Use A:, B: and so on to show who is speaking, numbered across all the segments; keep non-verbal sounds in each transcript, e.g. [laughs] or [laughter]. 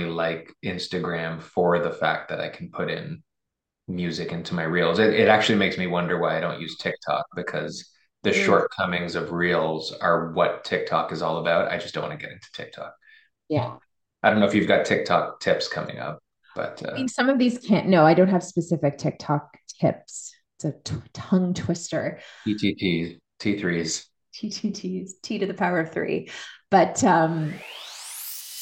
A: only like Instagram for the fact that I can put in music into my reels. It, it actually makes me wonder why I don't use TikTok because the mm. shortcomings of reels are what TikTok is all about. I just don't want to get into TikTok.
B: Yeah.
A: I don't know if you've got TikTok tips coming up, but
B: uh, I mean, some of these can't. No, I don't have specific TikTok tips. It's a t- tongue twister.
A: TTT, T3s.
B: TTTs, T to the power of three. But um,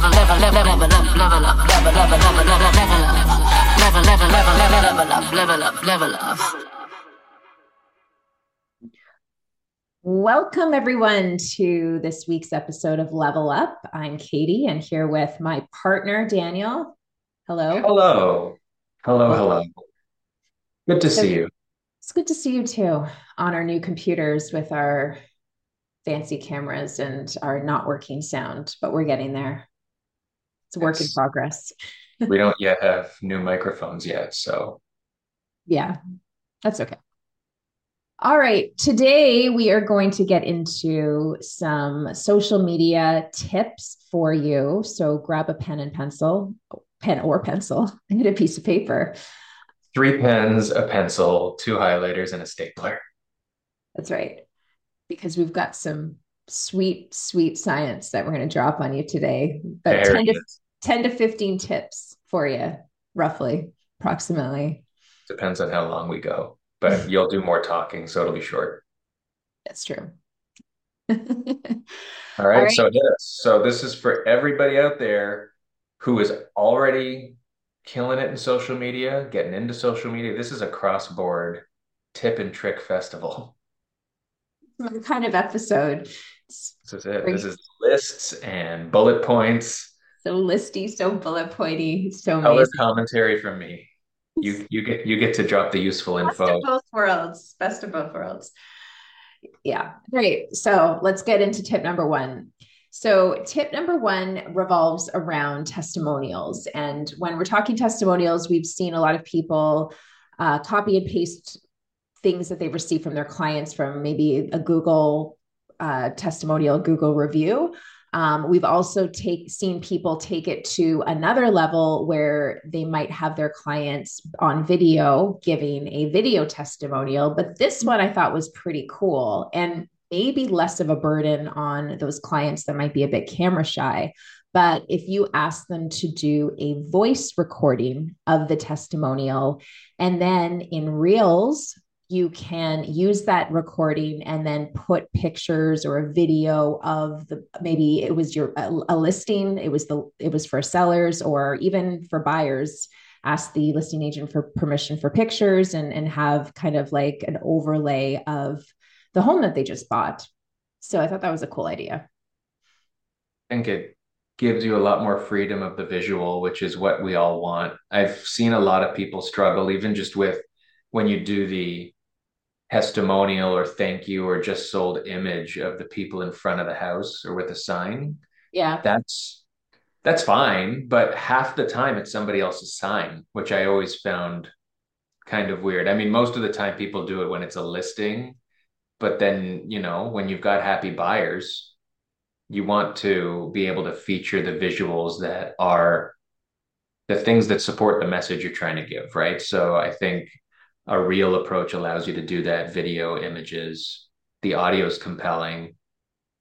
C: Level, level, level, level up, level up, level, level, level, level, level up, level, level, level, level, level up, level up, level up.
B: Welcome, everyone, to this week's episode of Level Up. I'm Katie, and here with my partner, Daniel. Hello.
A: Hello. Hello. Hello. Good to so, see you.
B: It's good to see you too on our new computers with our fancy cameras and our not working sound, but we're getting there it's a work it's, in progress.
A: we don't yet have new microphones yet, so
B: yeah, that's okay. All right, today we are going to get into some social media tips for you. So grab a pen and pencil, pen or pencil, [laughs] and a piece of paper.
A: Three pens, a pencil, two highlighters, and a stapler.
B: That's right. Because we've got some sweet, sweet science that we're going to drop on you today. But 10 to, 10 to 15 tips for you, roughly, approximately.
A: Depends on how long we go, but [laughs] you'll do more talking, so it'll be short.
B: That's true. [laughs]
A: All right, All right. So this, so this is for everybody out there who is already killing it in social media, getting into social media. This is a cross board tip and trick festival.
B: Kind of episode.
A: This is it. This is lists and bullet points
B: so listy, so bullet pointy, so
A: color amazing. commentary from me. You you get you get to drop the useful
B: Best
A: info.
B: Of both worlds. Best of both worlds. Yeah. Great. So let's get into tip number one. So, tip number one revolves around testimonials. And when we're talking testimonials, we've seen a lot of people uh, copy and paste things that they've received from their clients from maybe a Google uh, testimonial, Google review, um, we've also take seen people take it to another level where they might have their clients on video giving a video testimonial. But this one I thought was pretty cool and maybe less of a burden on those clients that might be a bit camera shy. But if you ask them to do a voice recording of the testimonial and then in Reels, you can use that recording and then put pictures or a video of the maybe it was your a, a, listing. It was the it was for sellers or even for buyers. Ask the listing agent for permission for pictures and and have kind of like an overlay of the home that they just bought. So i thought that was a cool idea.
A: I think it gives you a lot more freedom of the visual which is what we all want. I've seen a lot of people struggle even just with when you do the testimonial or thank you or just sold image of the people in front of the house or with a sign?
B: Yeah.
A: That's that's fine but half the time it's somebody else's sign which i always found kind of weird. I mean most of the time people do it when it's a listing but then you know when you've got happy buyers you want to be able to feature the visuals that are the things that support the message you're trying to give right? So i think a real approach allows you to do that. Video images the audio is compelling.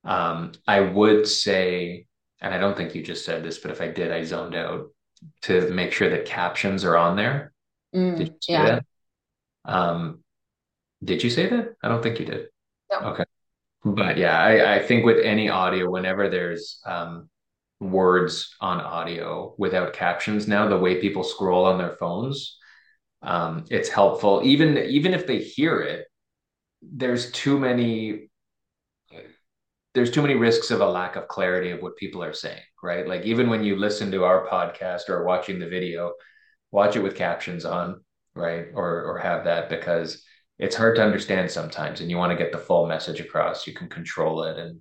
A: Um, i would say and i don't think you just said this but if i did i zoned out to make sure that captions are on there.
B: Mm, did you say yeah. that?
A: Um, did you say that? I don't think you did.
B: No.
A: okay. But yeah I, I think with any audio whenever there's um, words on audio without captions now the way people scroll on their phones um, it's helpful even even if they hear it there's too many there's too many risks of a lack of clarity of what people are saying right like even when you listen to our podcast or watching the video watch it with captions on, right? Or or have that because it's hard to understand sometimes and you want to get the full message across. You can control it and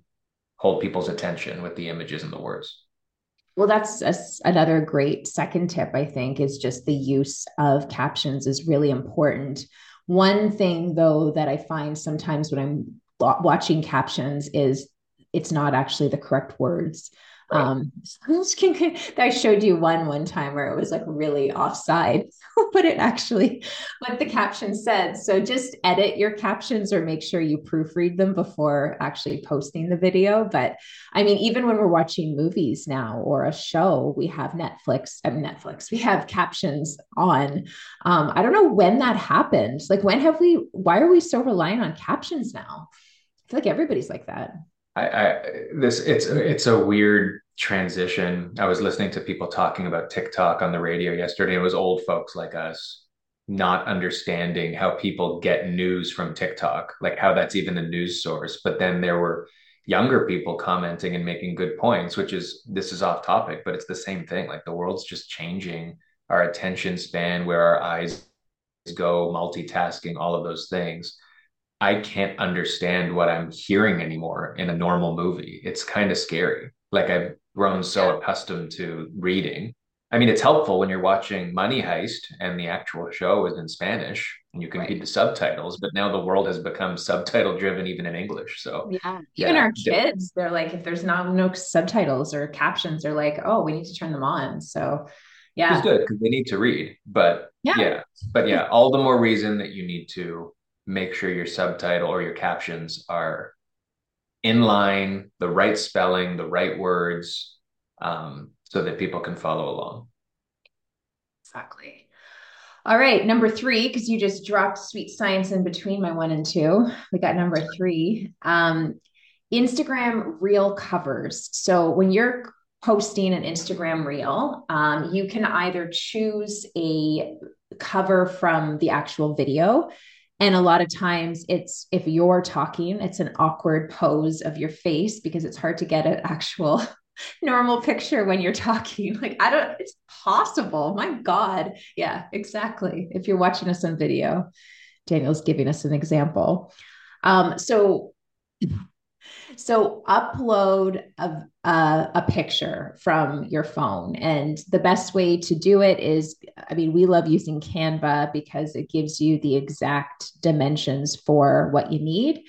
A: hold people's attention with the images and the words.
B: Well, that's a, another great second tip, I think, is just the use of captions is really important. One thing, though, that I find sometimes when I'm watching captions is it's not actually the correct words. Right. Um, I showed you one one time where it was like really offside, [laughs] but it actually what the caption said. So just edit your captions or make sure you proofread them before actually posting the video. But I mean, even when we're watching movies now or a show, we have Netflix. I mean, Netflix. We have captions on. Um, I don't know when that happened. Like, when have we? Why are we so reliant on captions now? I feel like everybody's like that.
A: I, I this it's it's a weird transition. I was listening to people talking about TikTok on the radio yesterday. It was old folks like us not understanding how people get news from TikTok, like how that's even a news source. But then there were younger people commenting and making good points, which is this is off topic, but it's the same thing. Like the world's just changing our attention span, where our eyes go, multitasking, all of those things. I can't understand what I'm hearing anymore in a normal movie. It's kind of scary. Like I've grown so accustomed to reading. I mean, it's helpful when you're watching Money Heist and the actual show is in Spanish and you can right. read the subtitles, but now the world has become subtitle driven even in English. So
B: yeah, even yeah. our kids, they're like, if there's not no subtitles or captions, they're like, oh, we need to turn them on. So yeah,
A: it's good because they need to read. But yeah. yeah, but yeah, all the more reason that you need to make sure your subtitle or your captions are in line, the right spelling, the right words, um, so that people can follow along.
B: Exactly. All right, number three, because you just dropped sweet science in between my one and two. We got number three. Um, Instagram reel covers. So when you're posting an Instagram reel, um, you can either choose a cover from the actual video and a lot of times it's if you're talking, it's an awkward pose of your face because it's hard to get an actual [laughs] normal picture when you're talking. Like, I don't, it's possible. My God. Yeah, exactly. If you're watching us on video, Daniel's giving us an example. Um, so so upload a, a, a, picture from your phone. And the best way to do it is, I mean, we love using Canva because it gives you the exact dimensions for what you need.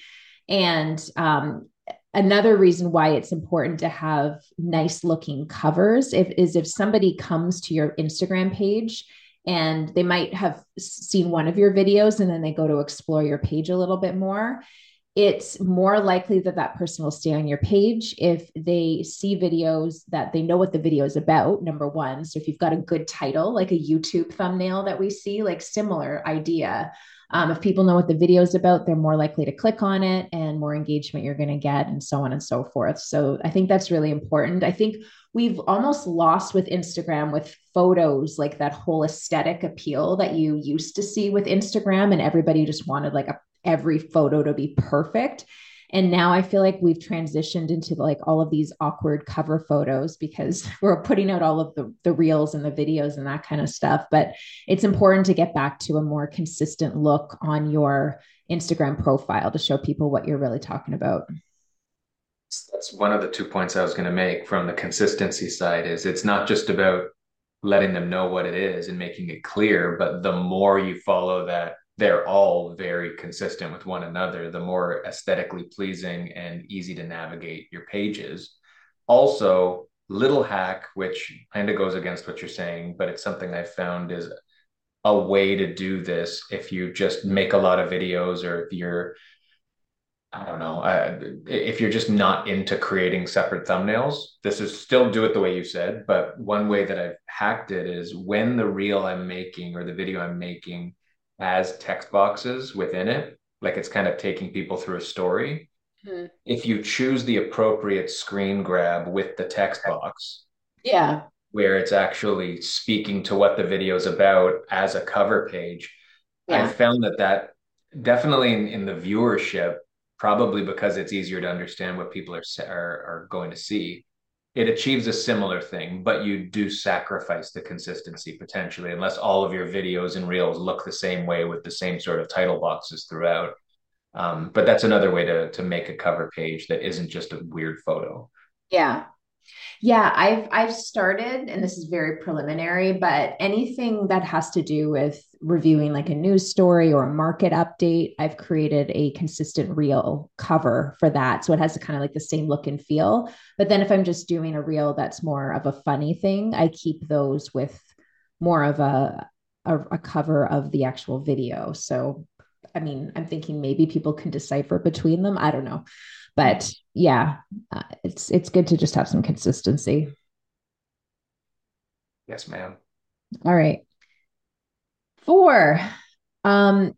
B: And um, another reason why it's important to have nice looking covers if, is if somebody comes to your Instagram page and they might have seen one of your videos and then they go to explore your page a little bit more it's more likely that that person will stay on your page if they see videos that they know what the video is about number one. So if you've got a good title like a youtube thumbnail that we see like similar idea. Um, if people know what the video is about they're more likely to click on it and more engagement you're going to get and so on and so forth. So i think that's really important. I think we've almost lost with instagram with photos like that whole aesthetic appeal that you used to see with instagram and everybody just wanted like a every photo to be perfect. And now I feel like we've transitioned into like all of these awkward cover photos because [laughs] we're putting out all of the, the reels and the videos and that kind of stuff. But it's important to get back to a more consistent look on your Instagram profile to show people what you're really talking about.
A: That's one of the two points I was going to make from the consistency side is it's not just about letting them know what it is and making it clear, but the more you follow that they're all very consistent with one another, the more aesthetically pleasing and easy to navigate your pages. Also, little hack, which kind of goes against what you're saying, but it's something I've found is a way to do this if you just make a lot of videos or if you're I don't know. Uh, if you're just not into creating separate thumbnails, this is still do it the way you said. But one way that I've hacked it is when the reel I'm making or the video I'm making has text boxes within it, like it's kind of taking people through a story. Mm-hmm. If you choose the appropriate screen grab with the text box,
B: yeah,
A: where it's actually speaking to what the video is about as a cover page, yeah. I found that that definitely in, in the viewership, probably because it's easier to understand what people are are, are going to see. It achieves a similar thing, but you do sacrifice the consistency potentially, unless all of your videos and reels look the same way with the same sort of title boxes throughout. Um, but that's another way to to make a cover page that isn't just a weird photo.
B: Yeah. Yeah, I've I've started, and this is very preliminary, but anything that has to do with reviewing like a news story or a market update, I've created a consistent reel cover for that. So it has kind of like the same look and feel. But then if I'm just doing a reel that's more of a funny thing, I keep those with more of a a, a cover of the actual video. So I mean, I'm thinking maybe people can decipher between them. I don't know. But yeah uh, it's it's good to just have some consistency.
A: Yes ma'am.
B: All right. Four um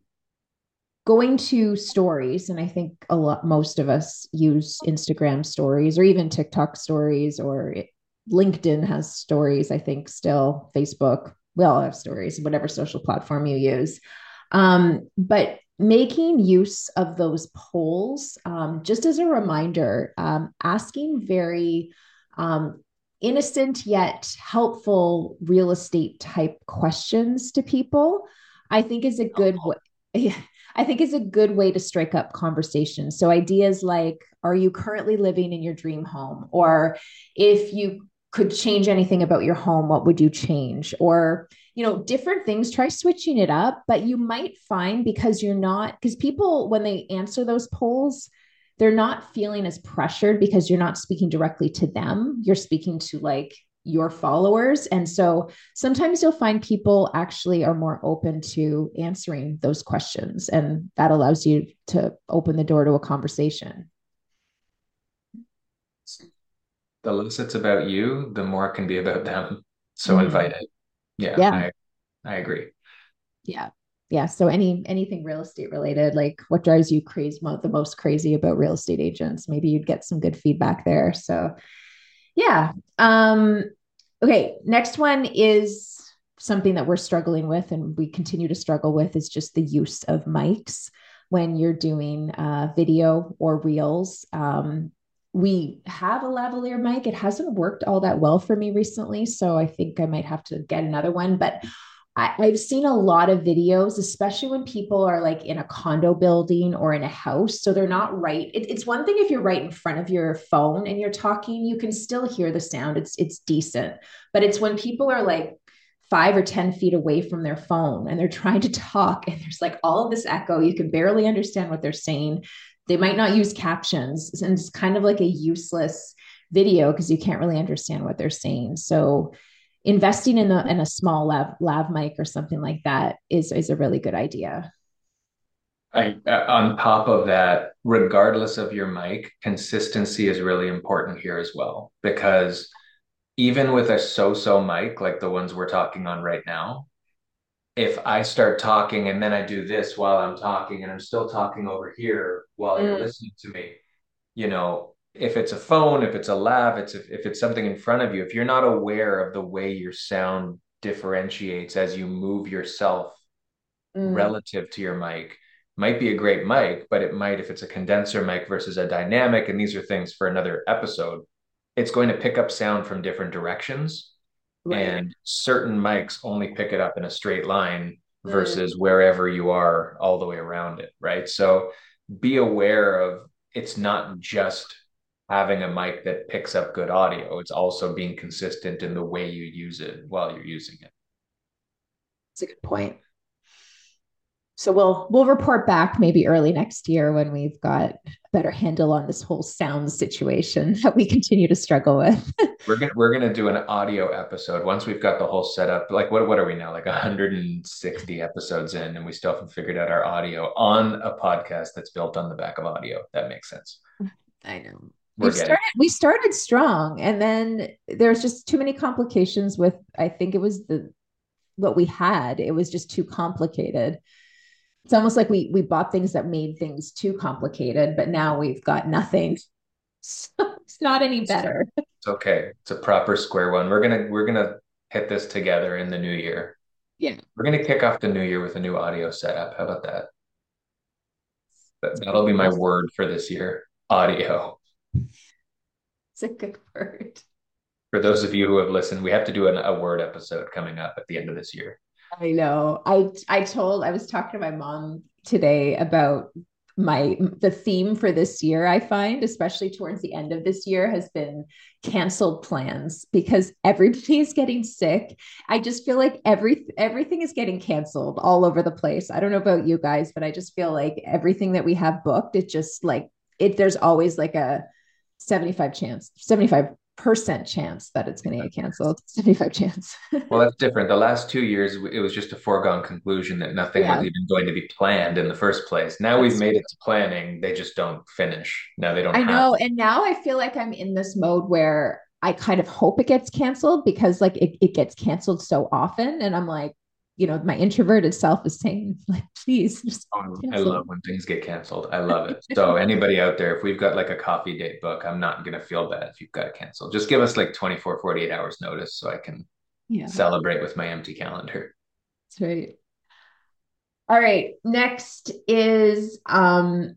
B: going to stories and i think a lot most of us use instagram stories or even tiktok stories or it, linkedin has stories i think still. Facebook we all have stories whatever social platform you use um, but making use of those polls, um, just as a reminder, um, asking very um, innocent yet helpful real estate type questions to people, I think is a good way. I think is a good way to strike up conversations. So ideas like, are you currently living in your dream home? Or if you could change anything about your home, what would you change? Or you know, different things, try switching it up. But you might find because you're not, because people, when they answer those polls, they're not feeling as pressured because you're not speaking directly to them. You're speaking to like your followers. And so sometimes you'll find people actually are more open to answering those questions. And that allows you to open the door to a conversation.
A: The less it's about you, the more it can be about them. So mm-hmm. invite it. Yeah, yeah. I, I agree.
B: Yeah. Yeah. So any anything real estate related, like what drives you crazy the most crazy about real estate agents? Maybe you'd get some good feedback there. So yeah. Um, okay. Next one is something that we're struggling with and we continue to struggle with is just the use of mics when you're doing uh, video or reels. Um, we have a lavalier mic. It hasn't worked all that well for me recently. So I think I might have to get another one. But I, have seen a lot of videos, especially when people are like in a condo building or in a house. So they're not right. It, it's one thing if you're right in front of your phone and you're talking, you can still hear the sound. It's it's decent. But it's when people are like five or 10 feet away from their phone and they're trying to talk and there's like all of this echo. You can barely understand what they're saying. They might not use captions, and it's kind of like a useless video because you can't really understand what they're saying. So investing in a in a small lav lav mic or something like that is is a really good idea.
A: I, uh, on top of that, regardless of your mic, consistency is really important here as well because even with a so-so mic like the ones we're talking on right now, if I start talking and then I do this while I'm talking and I'm still talking over here while mm. you're listening to me, you know, if it's a phone, if it's a lav, it's if, if it's something in front of you, if you're not aware of the way your sound differentiates as you move yourself mm. relative to your mic, might be a great mic, but it might, if it's a condenser mic versus a dynamic, and these are things for another episode, it's going to pick up sound from different directions Right. And certain mics only pick it up in a straight line versus mm. wherever you are all the way around it. Right. So be aware of it's not just having a mic that picks up good audio, it's also being consistent in the way you use it while you're using it.
B: That's a good point so we'll we'll report back maybe early next year when we've got a better handle on this whole sound situation [laughs] that we continue to struggle with. [laughs]
A: we're gonna we're gonna do an audio episode once we've got the whole setup. Like what what are we now? Like 160 episodes in, and we still haven't figured out our audio on a podcast that's built on the back of audio. That makes sense.
B: I know. we started we started strong and then there's just too many complications with I think it was the what we had. It was just too complicated it's almost like we we bought things that made things too complicated, but now we've got nothing. So [laughs] it's not any better.
A: It's okay. It's a proper square one. We're gonna we're gonna hit this together in the new year.
B: Yeah.
A: We're gonna kick off the new year with a new audio setup. How about that? that that'll be my word for this year. Audio.
B: It's a good word.
A: For those of you who have listened, we have to do an, a word episode coming up at the end of this year.
B: I know. I I told I was talking to my mom today about my the theme for this year i find especially towards the end of this year has been canceled plans because everybody is getting sick i just feel like every everything is getting canceled all over the place i don't know about you guys but i just feel like everything that we have booked it just like it there's always like a 75 chance 75 percent chance that it's going to get canceled. 75 chance. [laughs]
A: Well that's different. The last two years it was just a foregone conclusion that nothing yeah. was even going to be planned in the first place. Now that's we've made true. it to planning. They just don't finish. Now they don't
B: i know and now i feel like i'm in this mode where i kind of hope it gets canceled because like it, it gets canceled so often and i'm like you know, my introverted self is saying, like, please. Just
A: oh, I love when things get canceled. I love it. So anybody out there, if we've got like a coffee date book, I'm not going to feel bad if you've got to cancel. Just give us like 24, 48 hours notice so I can yeah. celebrate with my empty calendar.
B: That's right. All right. Next is um,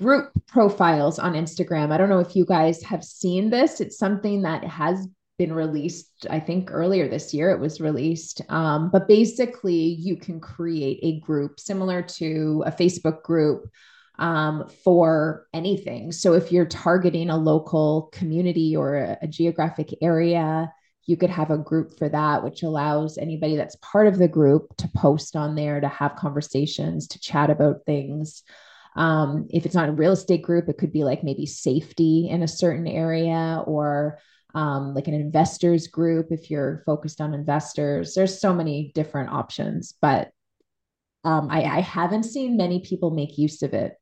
B: group profiles on Instagram. I don't know if you guys have seen this. It's something that has been released i think earlier this year it was released. Um, but basically you can create a group similar to a facebook group um, for anything. So if you're targeting a local community or a, a geographic area you could have a group for that which allows anybody that's part of the group to post on there to have conversations to chat about things. Um, if it's not a real estate group it could be like maybe safety in a certain area or um, like an investors group if you're focused on investors. There's so many different options, but um, I, I haven't seen many people make use of it,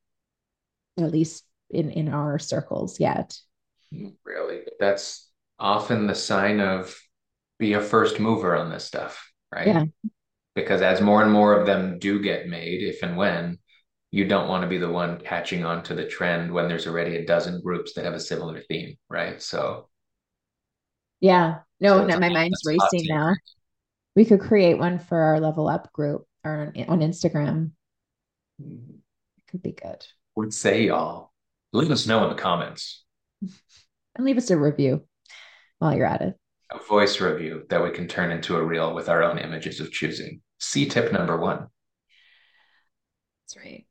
B: at least in in our circles yet.
A: Really, that's often the sign of be a first mover on this stuff, right? Yeah. Because as more and more of them do get made, if and when, you don't want to be the one catching on to the trend when there's already a dozen groups that have a similar theme, right? So
B: yeah. No, so no, my mind's racing now. We could create one for our level up group or on Instagram. It could be good.
A: What say y'all? Let us know in the comments. [laughs]
B: And leave us a review while you're at it.
A: A voice review that we can turn into a reel with our own images of choosing. See tip number one.
B: That's right.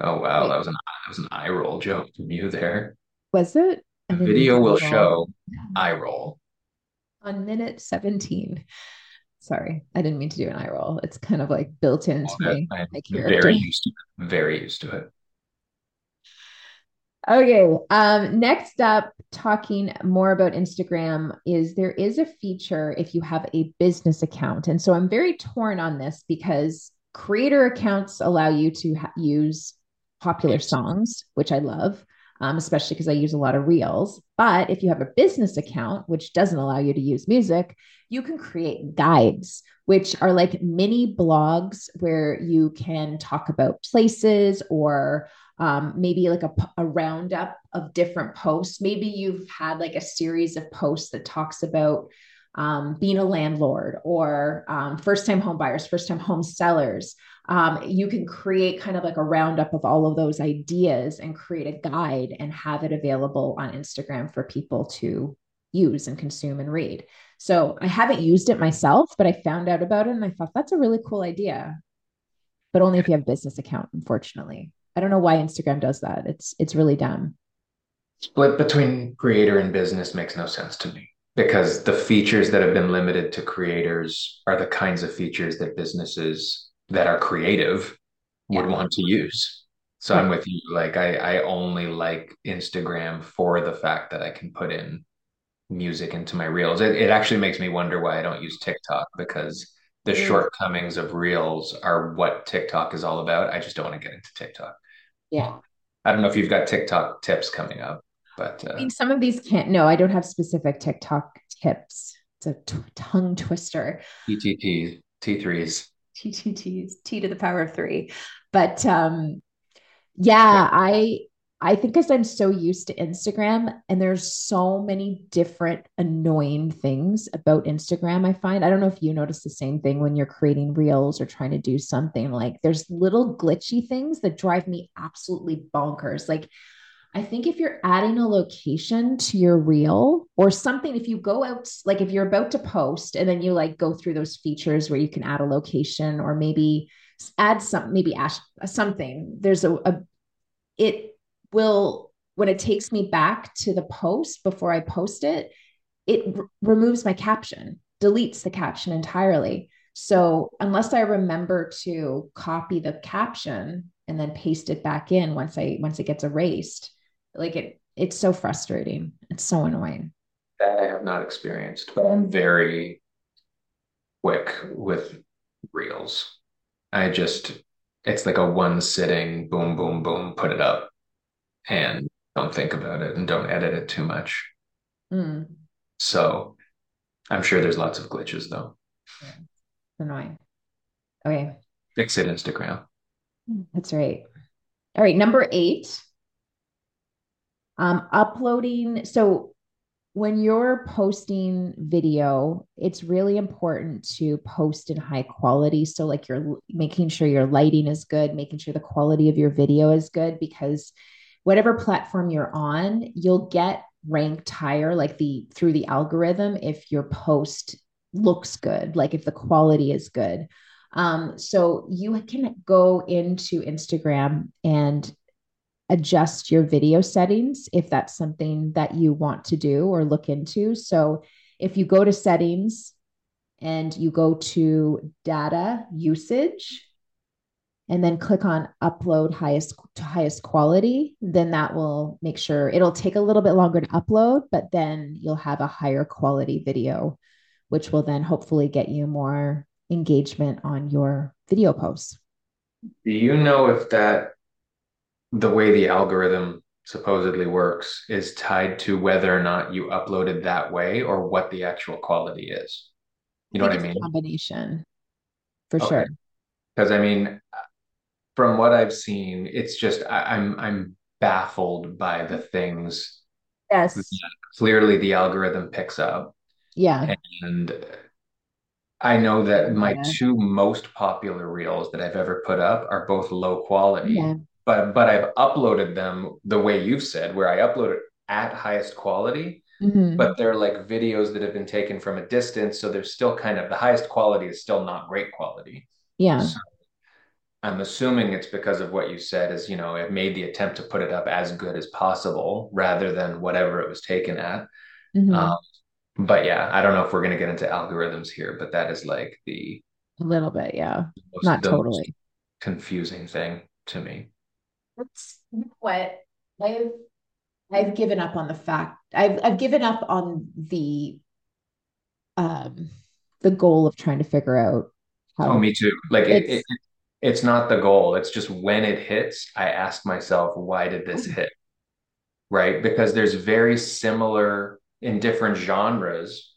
A: Oh wow, that was an that was an eye roll joke from you there.
B: Was it?
A: The video will show eye roll
B: on minute 17. Sorry, I didn't mean to do an eye roll. It's kind of like built into oh, my, my character.
A: Very used to it. Very used to it.
B: Okay. Um, next up, talking more about Instagram is there is a feature if you have a business account. And so I'm very torn on this because creator accounts allow you to ha- use popular songs, which I love um, especially because I use a lot of reels. But if you have a business account, which doesn't allow you to use music, you can create guides, which are like mini blogs where you can talk about places or um, maybe like a, a roundup of different posts. Maybe you've had like a series of posts that talks about um, being a landlord or um, first time home buyers, first time home sellers. Um, you can create kind of like a roundup of all of those ideas and create a guide and have it available on Instagram for people to use and consume and read. So I haven't used it myself, but I found out about it and I thought that's a really cool idea. But only if you have a business account, unfortunately. I don't know why Instagram does that. It's it's really dumb.
A: Split between creator and business makes no sense to me because the features that have been limited to creators are the kinds of features that businesses that are creative yeah. would want to use. So. I'm with you. Like I, I only like Instagram for the fact that I can put in music into my reels. It, it actually makes me wonder why I don't use TikTok because the mm. shortcomings of reels are what TikTok is all about. I just don't want to get into TikTok.
B: Yeah.
A: I don't know if you've got TikTok tips coming up. But
B: uh, I some of these can't. No, I don't have specific TikTok tips. It's a t- tongue twister.
A: TTTs, T3s. [laughs]
B: TTTs, T to the power of three. But um, yeah, I I think because I'm so used to Instagram and there's so many different annoying things about Instagram, I find. I don't know if you notice the same thing when you're creating reels or trying to do something. Like there's little glitchy things that drive me absolutely bonkers. Like I think if you're adding a location to your reel or something, if you go out, like if you're about to post and then you like go through those features where you can add a location or maybe add some, maybe add uh, something, there's a, a it will, when it takes me back to the post before I post it, it r- removes my caption, deletes the caption entirely. So unless I remember to copy the caption and then paste it back in once I once it gets erased, like it it's so frustrating. It's so annoying.
A: That I have not experienced, but I'm very quick with reels. I just it's like a one sitting boom boom boom put it up and don't think about it and don't edit it too much.
B: Mm.
A: So I'm sure there's lots of glitches though.
B: Yeah. Annoying. Okay.
A: Fix it, Instagram.
B: That's right. All right. Number eight. Um, uploading. So when you're posting video, it's really important to post in high quality. So, like, you're making sure your lighting is good, making sure the quality of your video is good, because whatever platform you're on, you'll get ranked higher, like the through the algorithm, if your post looks good, like if the quality is good. Um, so you can go into Instagram and adjust your video settings if that's something that you want to do or look into. So if you go to settings and you go to data usage and then click on upload highest to highest quality, then that will make sure it'll take a little bit longer to upload, but then you'll have a higher quality video, which will then hopefully get you more engagement on your video posts.
A: Do you know if that the way the algorithm supposedly works is tied to whether or not you uploaded that way or what the actual quality is. You know
B: I
A: what I
B: think it's a
A: mean?
B: combination for
A: Okay.
B: sure.
A: Because I mean, from what I've seen, it's just I, I'm I'm baffled by the things
B: Yes.
A: that clearly the algorithm picks up.
B: Yeah.
A: And I know that my
B: Yeah.
A: two most popular reels that I've ever put up are both low quality.
B: Yeah.
A: But but I've uploaded them the way you've said, where I upload it at highest quality,
B: Mhm.
A: but they're like videos that have been taken from a distance, so they're still kind of the highest quality is still not great quality.
B: Yeah.
A: So I'm assuming it's because of what you said, is you know, it made the attempt to put it up as good as possible rather than whatever it was taken at.
B: Mhm.
A: Um, but yeah, I don't know if we're gonna get into algorithms here, but that is like the
B: a little bit. Yeah.
A: most,
B: Not totally.
A: confusing thing to me.
B: That's you know what I've I've given up on the fact I've I've given up on the um the goal of trying to figure out how
A: Oh, me too. Like it, it,
B: it's
A: it- it's not the goal. It's just when it hits, I ask myself, why did this hit? Right? Because there's very similar in different genres.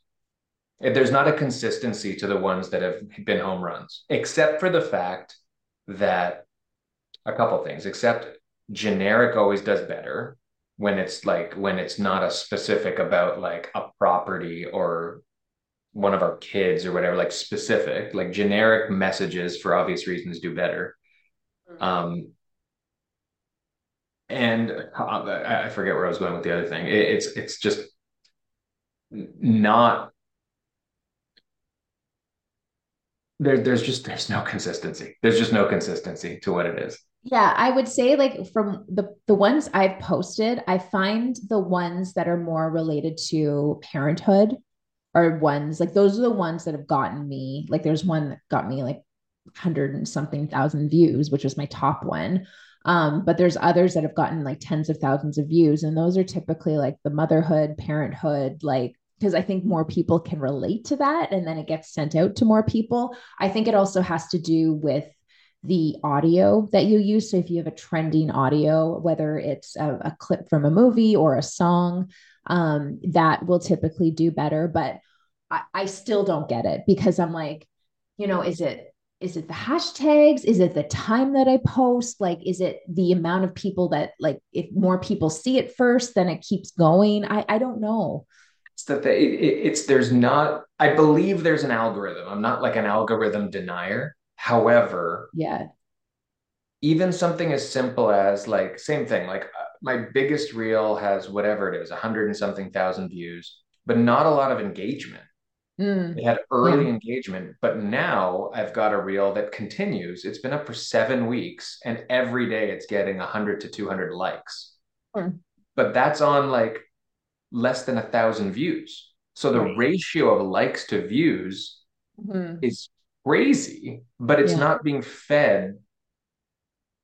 A: There's not a consistency to the ones that have been home runs, except for the fact that a couple things, except generic always does better when it's like when it's not a specific about like a property or one of our kids or whatever, like specific, like generic messages for obvious reasons do better. Um, and I I forget where I was going with the other thing. It's it's just not there. There's just there's no consistency. There's just no consistency to what it is.
B: Yeah, I would say like from the the ones I've posted, I find the ones that are more related to parenthood are ones like those are the ones that have gotten me. Like there's one that got me like hundred and something thousand views, which was my top one. Um, but there's others that have gotten like tens of thousands of views, and those are typically like the motherhood, parenthood, like because I think more people can relate to that, and then it gets sent out to more people. I think it also has to do with the audio that you use. So if you have a trending audio, whether it's a, a clip from a movie or a song, um, that will typically do better. But I, I still don't get it because I'm like, you know, is it is it the hashtags? Is it the time that I post? Like, is it the amount of people that like if more people see it first, then it keeps going? I, I don't know.
A: It's that the, it- it's there's not. I believe there's an algorithm. I'm not like an algorithm denier. However,
B: Yeah.
A: even something as simple as like same thing like uh, my biggest reel has whatever it is, a hundred and something thousand views, but not a lot of engagement.
B: Mm,
A: It had early
B: yeah.
A: engagement, but now I've got a reel that continues. It's been up for seven weeks, and every day it's getting 100 to 200 likes.
B: Hmm.
A: But that's on like less than a thousand views. So the
B: Right.
A: ratio of likes to views
B: Mhm.
A: is crazy, but it's
B: Yeah.
A: not being fed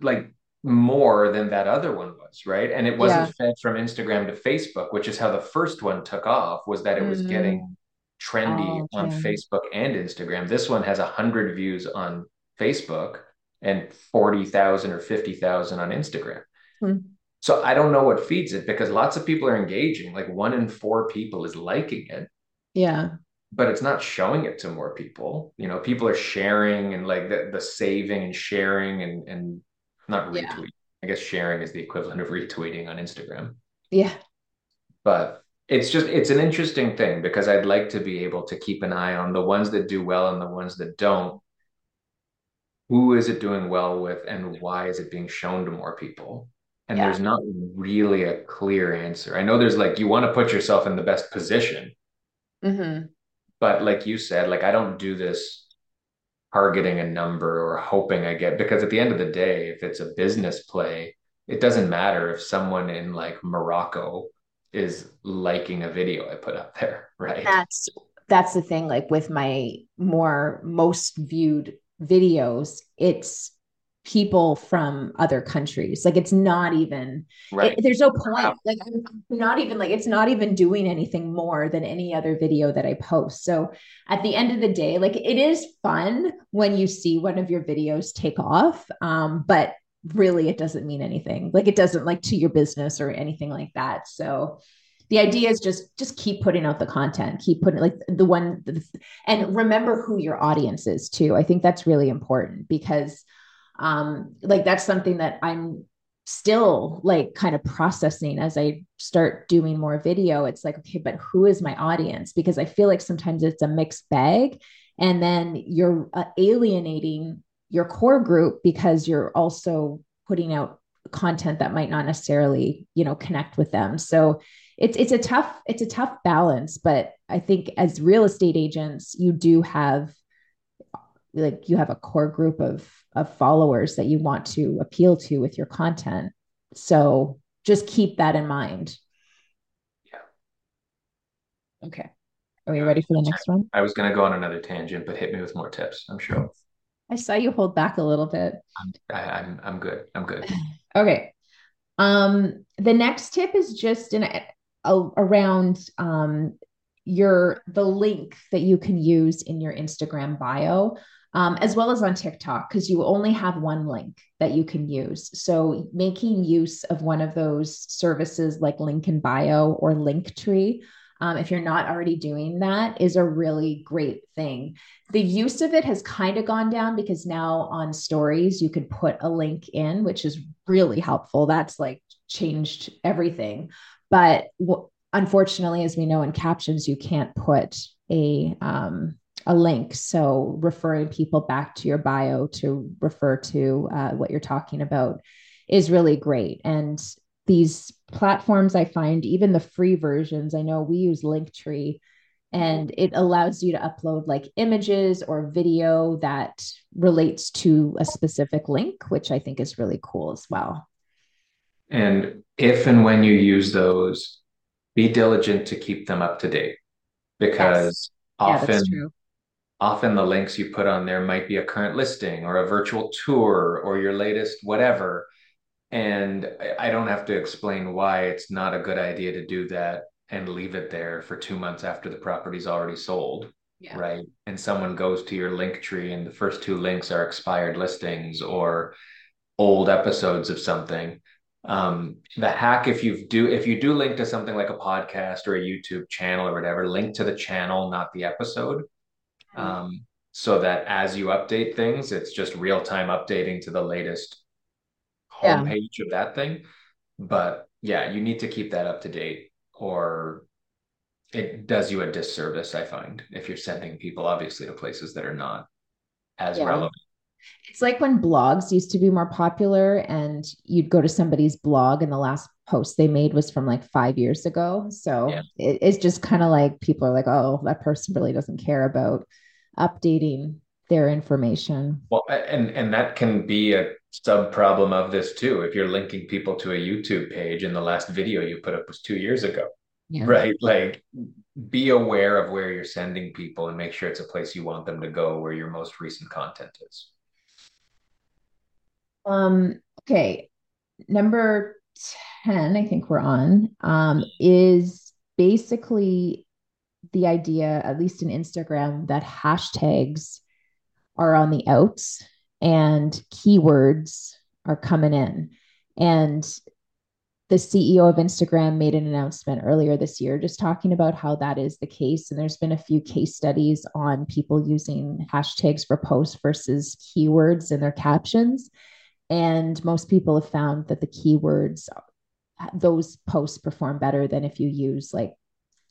A: like more than that other one was, right? And it wasn't
B: Yeah.
A: fed from Instagram to Facebook, which is how the first one took off, was that it was
B: Mm.
A: getting trendy
B: Oh,
A: on. Facebook and Instagram. This one has 100 views on Facebook and 40,000 or 50,000 on Instagram.
B: Hmm.
A: So I don't know what feeds it because lots of people are engaging. Like one in four people is liking it,
B: Yeah.
A: But it's not showing it to more people. You know, people are sharing and like the, the saving and sharing and and not
B: Yeah.
A: retweet. I guess sharing is the equivalent of retweeting on Instagram.
B: Yeah.
A: But it's just it's an interesting thing because I'd like to be able to keep an eye on the ones that do well and the ones that don't. Who is it doing well with and why is it being shown to more people? And
B: Yeah.
A: there's not really a clear answer. I know there's like you want to put yourself in the best position,
B: hmm
A: but like you said, like I don't do this targeting a number or hoping I get because at the end of the day, if it's a business play, it doesn't matter if someone in like Morocco is liking a video I put up there, [laughs] right?
B: That's that's the thing. Like with my more most viewed videos, it's people from other countries. Like it's not even
A: Right.
B: it, there's no point.
A: Wow.
B: Like I'm not even like it's not even doing anything more than any other video that I post. So at the end of the day, like it is fun when you see one of your videos take off. Um, but really it doesn't mean anything. Like it doesn't like to your business or anything like that. So the idea is just just keep putting out the content keep putting like the one and remember who your audience is too i think that's really important because um like that's something that i'm still like kind of processing as i start doing more video. It's like okay but who is my audience? Because i feel like sometimes it's a mixed bag. And then you're uh, alienating your core group because you're also putting out content that might not necessarily you know connect with them. So it's it's a tough it's a tough balance. But i think as real estate agents you do have like you have a core group of of followers that you want to appeal to with your content so just keep that in mind
A: Yeah.
B: okay are we ready for the next one
A: I was going to go on another tangent, but hit me with more tips. I'm sure.
B: i saw you hold back a little bit
A: I'm, I, I'm, I'm good. I'm good. [sighs]
B: okay um the next tip is just in a, a, around um your the link that you can use in your instagram bio um, as well as on TikTok, because you only have one link that you can use. So making use of one of those services like Link in Bio or Linktree, um, if you're not already doing that, is a really great thing. The use of it has kind of gone down because now on stories you could put a link in, which is really helpful. That's like changed everything. But w- unfortunately, as we know in captions, you can't put a um, a link. So referring people back to your bio to refer to uh, what you're talking about is really great. And these platforms, I find, even the free versions, I know we use Linktree and it allows you to upload like images or video that relates to a specific link, which I think is really cool as well.
A: And if and when you use those, be diligent to keep them up to date because
B: Yeah,
A: often
B: true.
A: Often the links you put on there might be a current listing or a virtual tour or your latest whatever. And I don't have to explain why it's not a good idea to do that and leave it there for two months after the property's already sold,
B: Yeah.
A: right? And someone goes to your link tree and the first two links are expired listings or old episodes of something. Um, the hack, if you do, if you do link to something like a podcast or a YouTube channel or whatever, link to the channel, not the episode um, so that as you update things, it's just real time updating to the latest
B: Yeah.
A: homepage of that thing. But yeah, you need to keep that up to date, or it does you a disservice, I find, if you're sending people obviously to places that are not as
B: Yeah.
A: relevant.
B: It's like when blogs used to be more popular and you'd go to somebody's blog and the last post they made was from like five years ago. So
A: Yeah.
B: it, it's just kind of like people are like, oh, that person really doesn't care about updating their information.
A: Well, and and that can be a sub problem of this too. If you're linking people to a YouTube page and the last video you put up was two years ago,
B: Yeah.
A: right? Like be aware of where you're sending people and make sure it's a place you want them to go where your most recent content is.
B: Um, okay. Number 10, I think we're on, um, is basically the idea, at least in Instagram, that hashtags are on the outs and keywords are coming in. And the CEO of Instagram made an announcement earlier this year just talking about how that is the case. And there's been a few case studies on people using hashtags for posts versus keywords in their captions. And most people have found that the keywords, those posts perform better than if you use like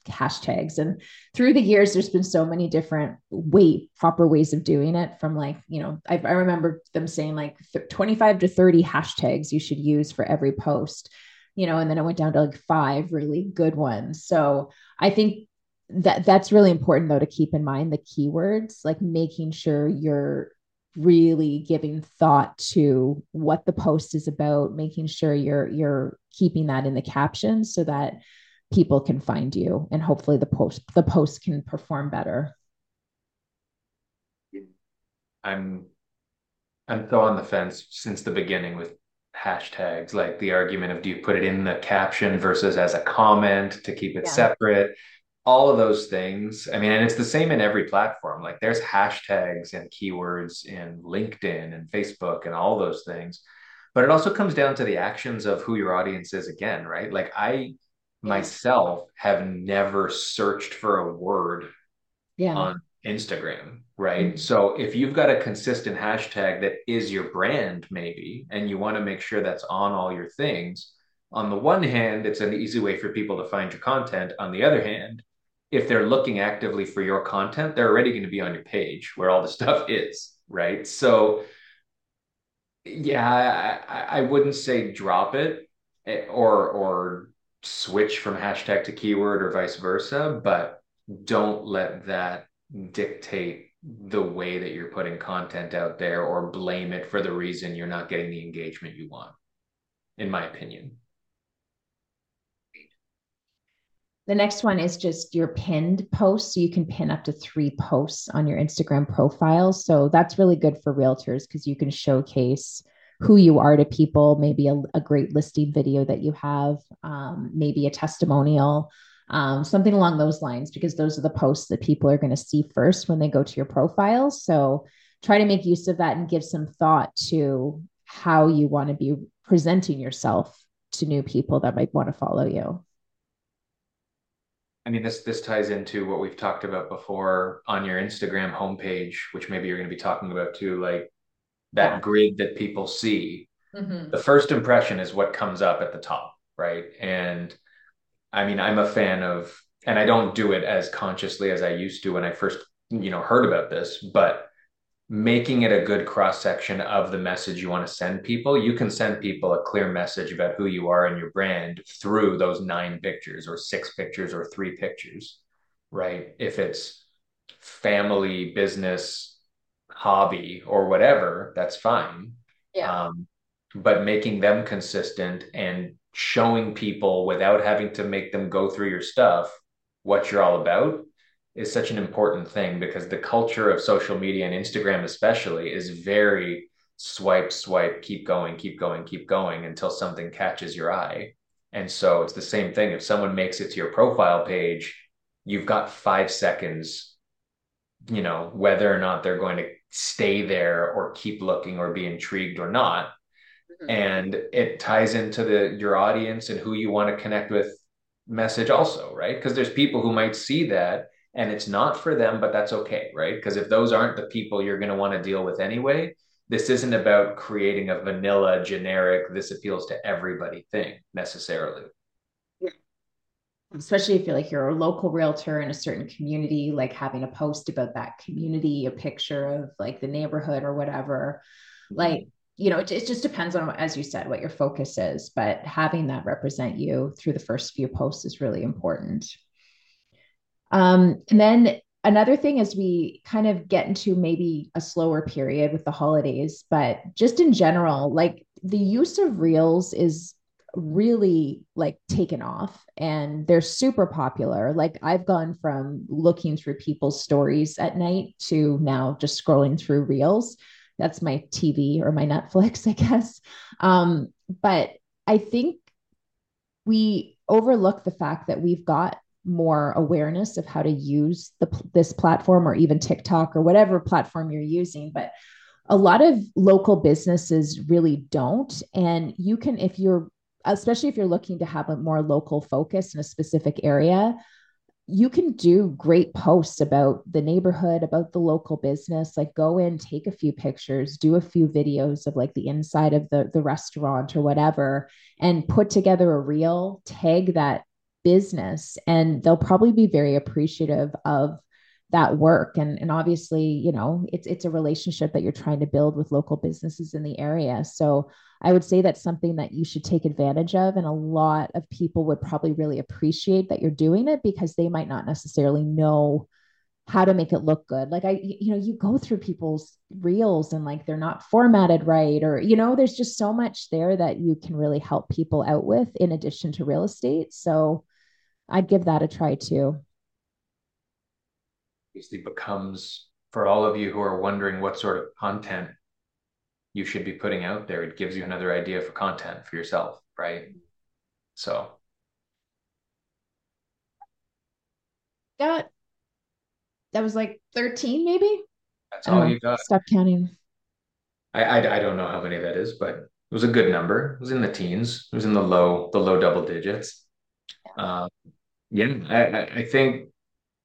B: hashtags. And through the years, there's been so many different way, proper ways of doing it from like, you know, I, I remember them saying like th- 25 to 30 hashtags you should use for every post, you know, and then it went down to like five really good ones. So I think that that's really important though to keep in mind the keywords, like making sure you're really giving thought to what the post is about, making sure you're you're keeping that in the caption so that people can find you and hopefully the post the post can perform better.
A: I'm I'm so on the fence since the beginning with hashtags, like the argument of do you put it in the caption versus as a comment to keep it
B: Yeah.
A: separate, all of those things. I mean, and it's the same in every platform. Like there's hashtags and keywords in LinkedIn and Facebook and all those things. But it also comes down to the actions of who your audience is again, right? Like I myself have never searched for a word
B: Yeah.
A: on Instagram, right?
B: Mhm.
A: So if you've got a consistent hashtag that is your brand, maybe, and you want to make sure that's on all your things, on the one hand, it's an easy way for people to find your content. On the other hand, if they're looking actively for your content, they're already going to be on your page where all the stuff [laughs] is, right? So yeah, I, I I wouldn't say drop it eh, or or switch from hashtag to keyword or vice versa, but don't let that dictate the way that you're putting content out there or blame it for the reason you're not getting the engagement you want, in my opinion.
B: The next one is just your pinned posts. So you can pin up to three posts on your Instagram profile. So that's really good for realtors because you can showcase who you are to people, maybe a, a great listing video that you have, um, maybe a testimonial, um, something along those lines, because those are the posts that people are going to see first when they go to your profile. So try to make use of that and give some thought to how you want to be presenting yourself to new people that might want to follow you.
A: I mean, this this ties into what we've talked about before on your Instagram homepage, which maybe you're going to be talking about too, like that
B: Yeah.
A: grid that people see.
B: Mm-hmm.
A: The first impression is what comes up at the top, right? And I mean, I'm a fan of, and I don't do it as consciously as I used to when I first, you know, heard about this, but making it a good cross section of the message you want to send people. You can send people a clear message about who you are and your brand through those nine pictures or six pictures or three pictures, right? If it's family, business, hobby, or whatever, that's fine.
B: Yeah.
A: Um, but making them consistent and showing people without having to make them go through your stuff what you're all about is such an important thing because the culture of social media and Instagram especially is very swipe swipe keep going keep going keep going until something catches your eye and so it's the same thing if someone makes it to your profile page you've got 5 seconds you know whether or not they're going to stay there or keep looking or be intrigued or not. Mm-hmm. And it ties into the your audience and who you want to connect with message also right? Because there's people who might see that and it's not for them but that's okay right? Because if those aren't the people you're going to want to deal with anyway this isn't about creating a vanilla generic this appeals to everybody thing necessarily
B: especially if you're like you're a local realtor in a certain community, like having a post about that community, a picture of like the neighborhood or whatever. Like you know, it, it just depends on, as you said, what your focus is, but having that represent you through the first few posts is really important. Um, and then another thing as we kind of get into maybe a slower period with the holidays, but just in general, like the use of reels is really like taken off and they're super popular. Like I've gone from looking through people's stories at night to now just scrolling through reels. That's my TV or my Netflix, [laughs] I guess. Um, but I think we overlook the fact that we've got more awareness of how to use the, this platform or even TikTok or whatever platform you're using. But a lot of local businesses really don't. And you can, if you're, especially if you're looking to have a more local focus in a specific area, you can do great posts about the neighborhood, about the local business. Like go in, take a few pictures, do a few videos of like the inside of the, the restaurant or whatever, and put together a reel, tag that business and they'll probably be very appreciative of that work and and obviously you know it's it's a relationship that you're trying to build with local businesses in the area so i would say that's something that you should take advantage of and a lot of people would probably really appreciate that you're doing it because they might not necessarily know how to make it look good like i you know you go through people's reels and like they're not formatted right or you know there's just so much there that you can really help people out with in addition to real estate so I'd give that a try too.
A: Basically becomes for all of you who are wondering what sort of content you should be putting out there, it gives you another idea for content for yourself, right? So.
B: Got that was like 13 maybe?
A: That's all you got.
B: stop counting.
A: I, I i don't know how many that is but it was a good number. It was in the teens. It was in the low the low double digits. Um, yeah, I, I think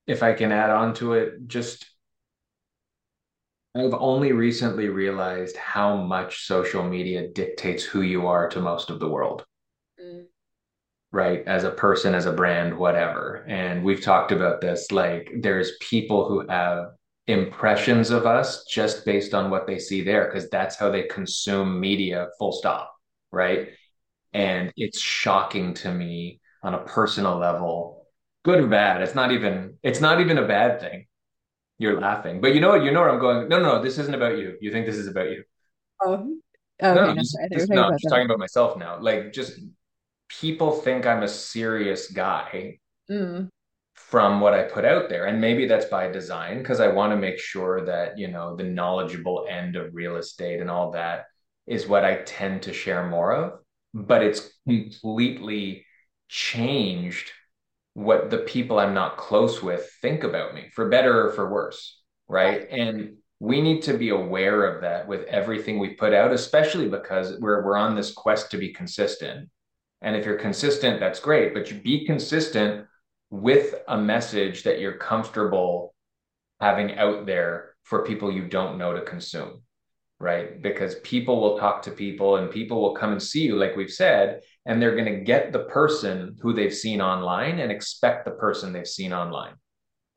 A: if I can add on to it, just I've only recently realized how much social media dictates who you are to most of the world. Mm. Right. As a person, as a brand, whatever. And we've talked about this. Like, there's people who have impressions of us just based on what they see there, because that's how they consume media, full stop. Right. And it's shocking to me on a personal level good or bad it's not even it's not even a bad thing you're laughing. But you know what? You know where i'm going. No no no. This isn't about you. You think this is about you.
B: Oh, oh
A: no, no, just, just, no I'm just talking about myself now. Like just people think i'm a serious guy mm. from what i put out there. And maybe that's by design because i want to make sure that you know the knowledgeable end of real estate and all that is what i tend to share more of. But it's completely changed what the people I'm not close with think about me, for better or for worse. Right. And we need to be aware of that with everything we put out, especially because we're we're on this quest to be consistent. And if you're consistent, that's great, but you be consistent with a message that you're comfortable having out there for people you don't know to consume right? Because people will talk to people and people will come and see you, like we've said, and they're going to get the person who they've seen online and expect the person they've seen online,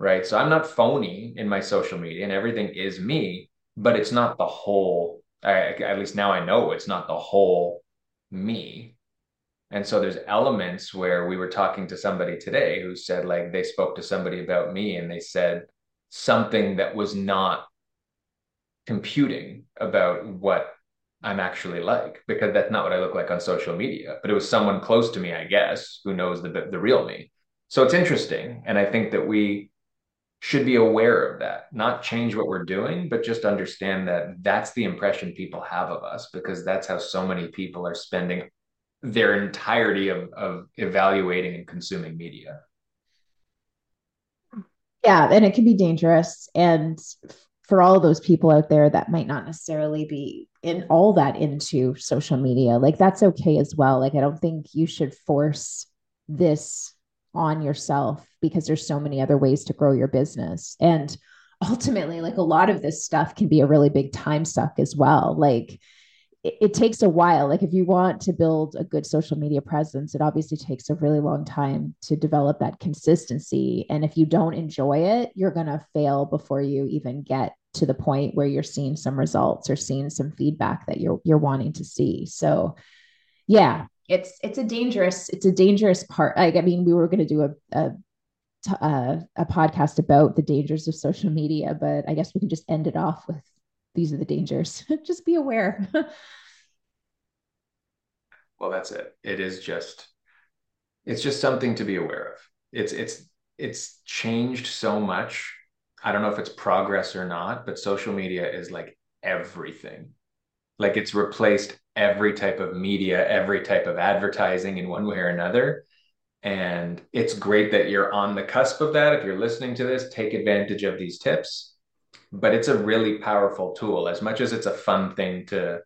A: right? So I'm not phony in my social media and everything is me, but it's not the whole, I, at least now I know it's not the whole me. And so there's elements where we were talking to somebody today who said, like, they spoke to somebody about me and they said something that was not computing about what I'm actually like because that's not what I look like on social media. But it was someone close to me, I guess, who knows the the real me. So it's interesting, and I think that we should be aware of that, not change what we're doing, but just understand that that's the impression people have of us because that's how so many people are spending their entirety of, of evaluating and consuming media.
B: Yeah, and it can be dangerous. And for all those people out there that might not necessarily be in all that into social media like that's okay as well. Like i don't think you should force this on yourself because there's so many other ways to grow your business. And ultimately like a lot of this stuff can be a really big time suck as well. Like it, it takes a while. Like if you want to build a good social media presence, it obviously takes a really long time to develop that consistency. And if you don't enjoy it, you're going to fail before you even get to the point where you're seeing some results or seeing some feedback that you're you're wanting to see. So yeah, it's it's a dangerous it's a dangerous part. Like I mean, we were going to do a, a uh, a podcast about the dangers of social media, but I guess we can just end it off with these are the dangers. [laughs] just be aware. [laughs]
A: well, that's it. It is just it's just something to be aware of. It's it's it's changed so much. I don't know if it's progress or not, but social media is like everything. Like it's replaced every type of media, every type of advertising in one way or another. And it's great that you're on the cusp of that. If you're listening to this, take advantage of these tips but it's a really powerful tool. As much as it's a fun thing to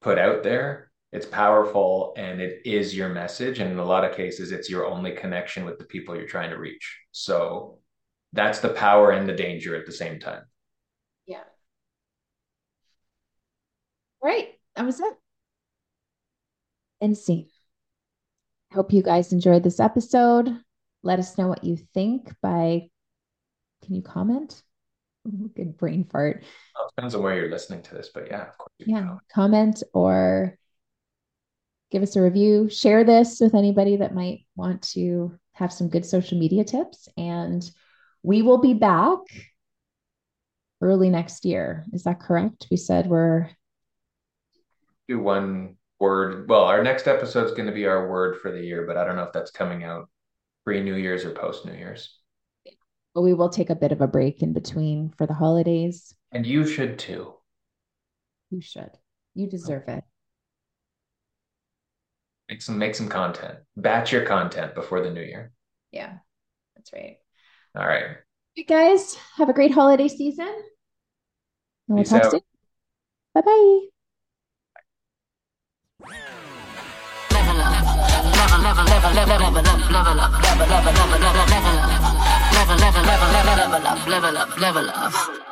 A: put out there, it's powerful and it is your message. And in a lot of cases, it's your only connection with the people you're trying to reach. So that's the power and the danger at the same time.
B: Yeah. Right. That was it. And see. Hope you guys enjoyed this episode. Let us know what you think by can you comment? [laughs] good brain fart.
A: Well, depends on where you're listening to this, but yeah, of course.
B: Yeah, comment or give us a review. Share this with anybody that might want to have some good social media tips. And we will be back early next year. Is that correct? We said we're
A: do one word. Well, our next episode is going to be our word for the year, but I don't know if that's coming out pre New Year's or post New Year's
B: but we will take a bit of a break in between for the holidays.
A: And you should too.
B: You should. You deserve it.
A: Make some make some content. Batch your content before the new year.
B: Yeah. That's right.
A: All right.
B: You guys have a great holiday season. We'll Peace talk out. soon. Bye bye. Level up, level, level, level, level up, level up, level, level, level, level, level up level, level, level, level, level up, level up, level up.